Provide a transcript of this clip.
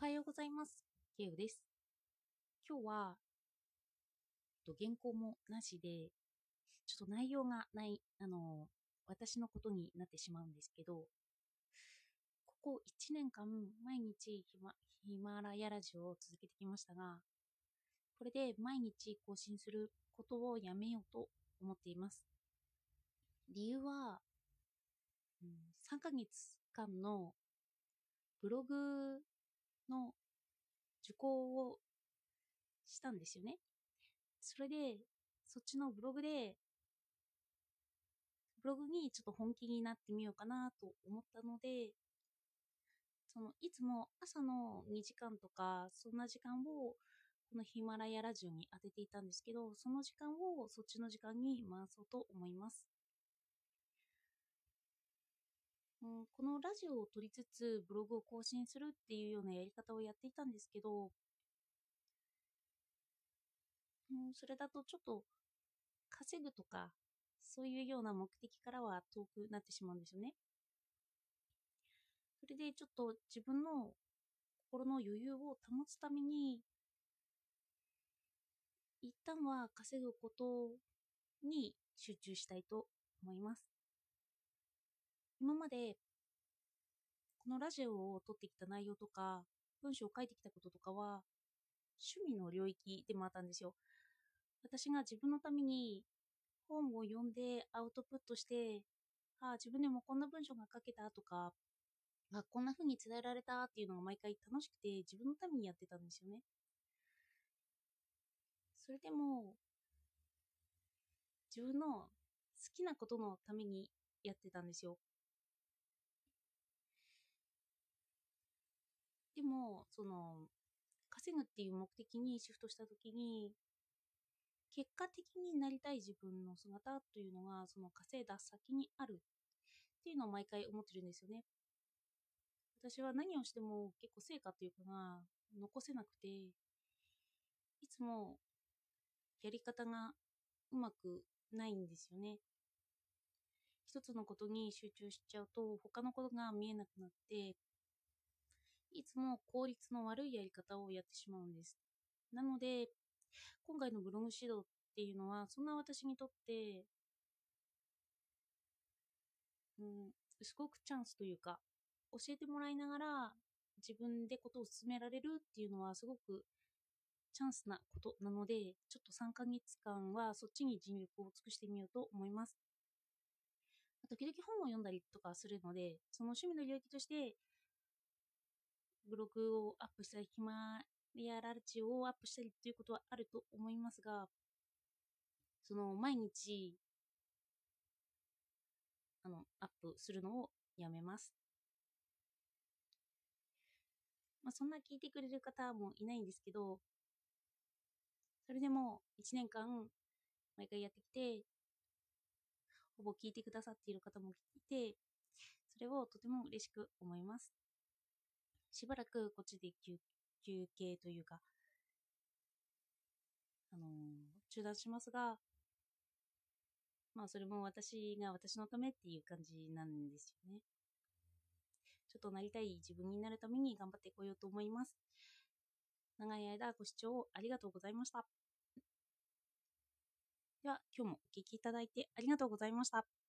おはようございます。ケイウです。今日は、と原稿もなしで、ちょっと内容がない、あの、私のことになってしまうんですけど、ここ1年間、毎日ヒマヒマラヤラジオを続けてきましたが、これで毎日更新することをやめようと思っています。理由は、うん、3ヶ月間のブログの受講をしたんですよね。それで、そっちのブログで、ブログにちょっと本気になってみようかなと思ったので、そのいつも朝の2時間とか、そんな時間をこのヒマラヤラジオに当てていたんですけど、その時間をそっちの時間に回そうと思います。うん、このラジオを撮りつつブログを更新するっていうようなやり方をやっていたんですけど、うん、それだとちょっと稼ぐとかそういうような目的からは遠くなってしまうんですよね。それでちょっと自分の心の余裕を保つために一旦は稼ぐことに集中したいと思います。今までこのラジオを撮ってきた内容とか文章を書いてきたこととかは趣味の領域でもあったんですよ。私が自分のために本を読んでアウトプットして、ああ、自分でもこんな文章が書けたとか、あこんな風に伝えられたっていうのが毎回楽しくて自分のためにやってたんですよね。それでも、自分の好きなことのためにやってたんですよ。も、その、稼ぐっていう目的にシフトした時に、結果的になりたい自分の姿というのが、その稼いだ先にあるっていうのを毎回思ってるんですよね。私は何をしても結構成果というかが残せなくて、いつもやり方がうまくないんですよね。一つのことに集中しちゃうと他のことが見えなくなっていつも効率の悪いやり方をやってしまうんです。なので、今回のブログ指導っていうのは、そんな私にとって、うん、すごくチャンスというか、教えてもらいながら自分でことを進められるっていうのはすごくチャンスなことなので、ちょっと3ヶ月間はそっちに尽力を尽くしてみようと思います。時々本を読んだりとかするので、その趣味の領域としてブログをアップしたり、ヒマララジオをアップしたりということはあると思いますが、その毎日、あの、アップするのをやめます。まあ、そんな聞いてくれる方もいないんですけど、それでも1年間毎回やってきて、ほぼ聞いてくださっている方もいて、それをとても嬉しく思います。しばらくこっちで休休憩というか、あのー、中断しますが、まあそれも私が私のためっていう感じなんですよね。ちょっとなりたい自分になるために頑張ってこようと思います。長い間ご視聴ありがとうございました。では今日もお聴きいただいてありがとうございました。